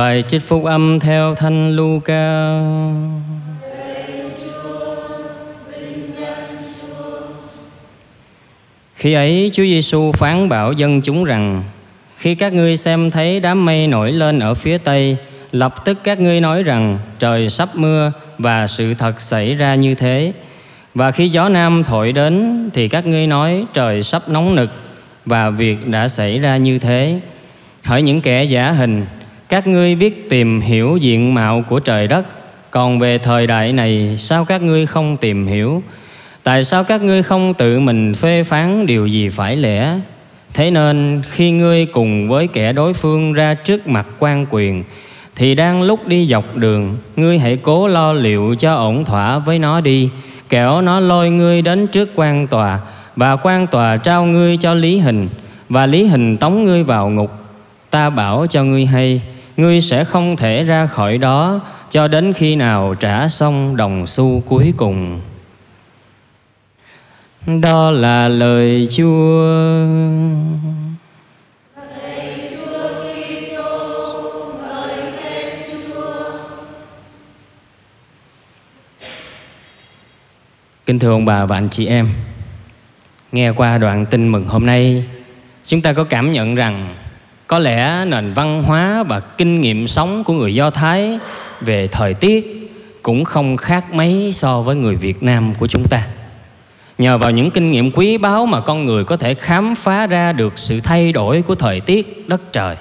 Bài trích phúc âm theo Thanh Luca. Khi ấy Chúa Giêsu phán bảo dân chúng rằng, Khi các ngươi xem thấy đám mây nổi lên ở phía tây, Lập tức các ngươi nói rằng, trời sắp mưa và sự thật xảy ra như thế Và khi gió nam thổi đến, thì các ngươi nói, trời sắp nóng nực Và việc đã xảy ra như thế Hỡi những kẻ giả hình các ngươi biết tìm hiểu diện mạo của trời đất. Còn về thời đại này, sao các ngươi không tìm hiểu? Tại sao các ngươi không tự mình phê phán điều gì phải lẽ? Thế nên, khi ngươi cùng với kẻ đối phương ra trước mặt quan quyền, Thì đang lúc đi dọc đường, Ngươi hãy cố lo liệu cho ổn thỏa với nó đi. Kẻo nó lôi ngươi đến trước quan tòa, Và quan tòa trao ngươi cho lý hình, Và lý hình tống ngươi vào ngục. Ta bảo cho ngươi hay Ngươi sẽ không thể ra khỏi đó Cho đến khi nào trả xong đồng xu cuối cùng đó là lời Chúa. Kính thưa ông bà và anh chị em, nghe qua đoạn tin mừng hôm nay, chúng ta có cảm nhận rằng có lẽ nền văn hóa và kinh nghiệm sống của người Do Thái về thời tiết cũng không khác mấy so với người Việt Nam của chúng ta. Nhờ vào những kinh nghiệm quý báu mà con người có thể khám phá ra được sự thay đổi của thời tiết đất trời.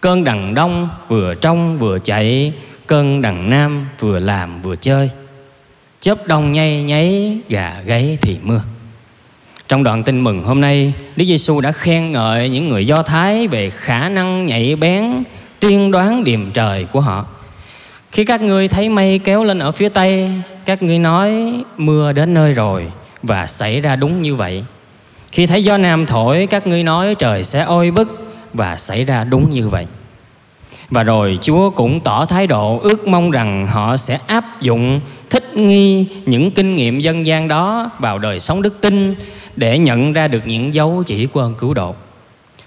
Cơn đằng đông vừa trong vừa chạy, cơn đằng nam vừa làm vừa chơi. Chớp đông nhay nháy, gà gáy thì mưa. Trong đoạn tin mừng hôm nay, Đức Giêsu đã khen ngợi những người Do Thái về khả năng nhạy bén, tiên đoán điềm trời của họ. Khi các ngươi thấy mây kéo lên ở phía tây, các ngươi nói mưa đến nơi rồi và xảy ra đúng như vậy. Khi thấy gió nam thổi, các ngươi nói trời sẽ oi bức và xảy ra đúng như vậy. Và rồi Chúa cũng tỏ thái độ ước mong rằng họ sẽ áp dụng, thích nghi những kinh nghiệm dân gian đó vào đời sống đức tin để nhận ra được những dấu chỉ của ơn cứu độ.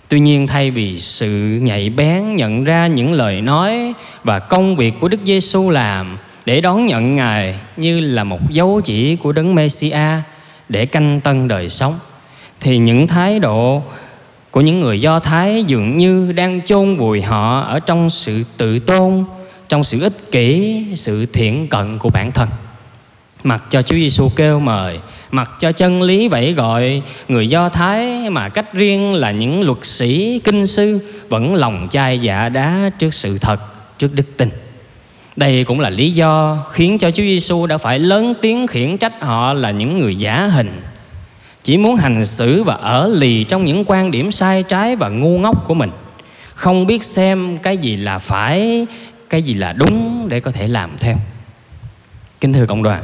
Tuy nhiên, thay vì sự nhạy bén nhận ra những lời nói và công việc của Đức Giêsu làm để đón nhận Ngài như là một dấu chỉ của đấng Mêsia để canh tân đời sống, thì những thái độ của những người Do Thái dường như đang chôn vùi họ ở trong sự tự tôn, trong sự ích kỷ, sự thiện cận của bản thân. Mặc cho Chúa Giêsu kêu mời, mặc cho chân lý vẫy gọi người Do Thái mà cách riêng là những luật sĩ, kinh sư vẫn lòng chai dạ đá trước sự thật, trước đức tin. Đây cũng là lý do khiến cho Chúa Giêsu đã phải lớn tiếng khiển trách họ là những người giả hình. Chỉ muốn hành xử và ở lì trong những quan điểm sai trái và ngu ngốc của mình. Không biết xem cái gì là phải, cái gì là đúng để có thể làm theo. Kính thưa cộng đoàn,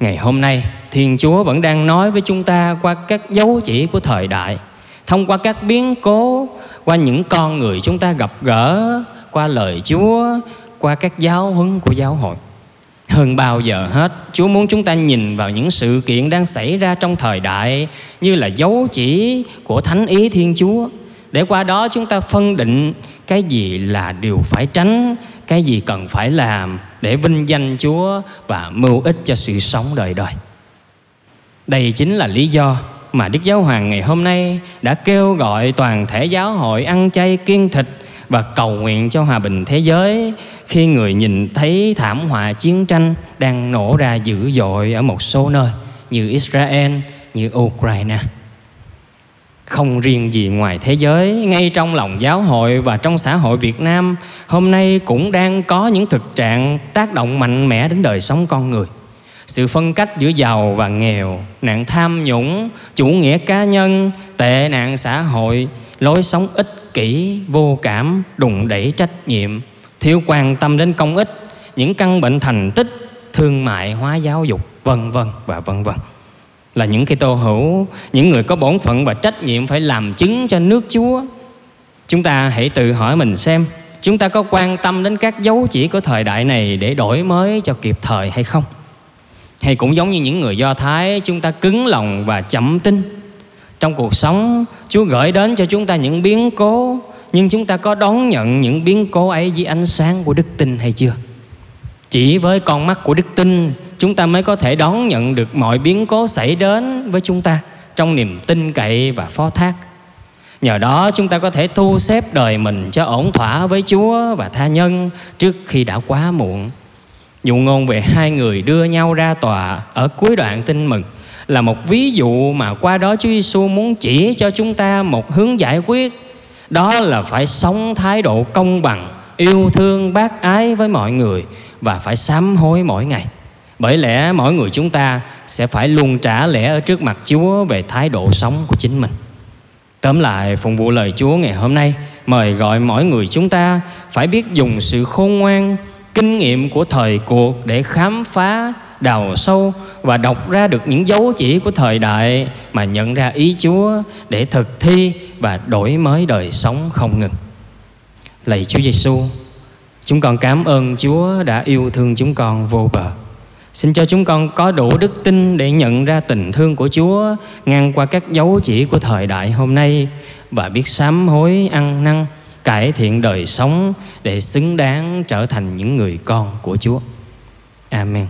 ngày hôm nay Thiên Chúa vẫn đang nói với chúng ta qua các dấu chỉ của thời đại, thông qua các biến cố, qua những con người chúng ta gặp gỡ, qua lời Chúa, qua các giáo huấn của giáo hội hơn bao giờ hết, chúa muốn chúng ta nhìn vào những sự kiện đang xảy ra trong thời đại như là dấu chỉ của thánh ý thiên chúa. Để qua đó chúng ta phân định cái gì là điều phải tránh, cái gì cần phải làm để vinh danh chúa và mưu ích cho sự sống đời đời. Đây chính là lý do mà đức giáo hoàng ngày hôm nay đã kêu gọi toàn thể giáo hội ăn chay kiêng thịt và cầu nguyện cho hòa bình thế giới khi người nhìn thấy thảm họa chiến tranh đang nổ ra dữ dội ở một số nơi như Israel, như Ukraine. Không riêng gì ngoài thế giới, ngay trong lòng giáo hội và trong xã hội Việt Nam hôm nay cũng đang có những thực trạng tác động mạnh mẽ đến đời sống con người. Sự phân cách giữa giàu và nghèo, nạn tham nhũng, chủ nghĩa cá nhân, tệ nạn xã hội, lối sống ích kỷ, vô cảm, đùng đẩy trách nhiệm, thiếu quan tâm đến công ích, những căn bệnh thành tích, thương mại hóa giáo dục, vân vân và vân vân. Là những cái tô hữu, những người có bổn phận và trách nhiệm phải làm chứng cho nước Chúa. Chúng ta hãy tự hỏi mình xem, chúng ta có quan tâm đến các dấu chỉ của thời đại này để đổi mới cho kịp thời hay không? Hay cũng giống như những người Do Thái, chúng ta cứng lòng và chậm tin trong cuộc sống, chúa gửi đến cho chúng ta những biến cố, nhưng chúng ta có đón nhận những biến cố ấy với ánh sáng của đức tin hay chưa? Chỉ với con mắt của đức tin, chúng ta mới có thể đón nhận được mọi biến cố xảy đến với chúng ta trong niềm tin cậy và phó thác. Nhờ đó, chúng ta có thể thu xếp đời mình cho ổn thỏa với chúa và tha nhân trước khi đã quá muộn. Dụ ngôn về hai người đưa nhau ra tòa ở cuối đoạn tin mừng là một ví dụ mà qua đó Chúa Giêsu muốn chỉ cho chúng ta một hướng giải quyết đó là phải sống thái độ công bằng yêu thương bác ái với mọi người và phải sám hối mỗi ngày bởi lẽ mỗi người chúng ta sẽ phải luôn trả lẽ ở trước mặt Chúa về thái độ sống của chính mình. Tóm lại, phụng vụ lời Chúa ngày hôm nay mời gọi mỗi người chúng ta phải biết dùng sự khôn ngoan, kinh nghiệm của thời cuộc để khám phá, đào sâu và đọc ra được những dấu chỉ của thời đại mà nhận ra ý Chúa để thực thi và đổi mới đời sống không ngừng. Lạy Chúa Giêsu, chúng con cảm ơn Chúa đã yêu thương chúng con vô bờ. Xin cho chúng con có đủ đức tin để nhận ra tình thương của Chúa ngang qua các dấu chỉ của thời đại hôm nay và biết sám hối ăn năn, cải thiện đời sống để xứng đáng trở thành những người con của Chúa. Amen.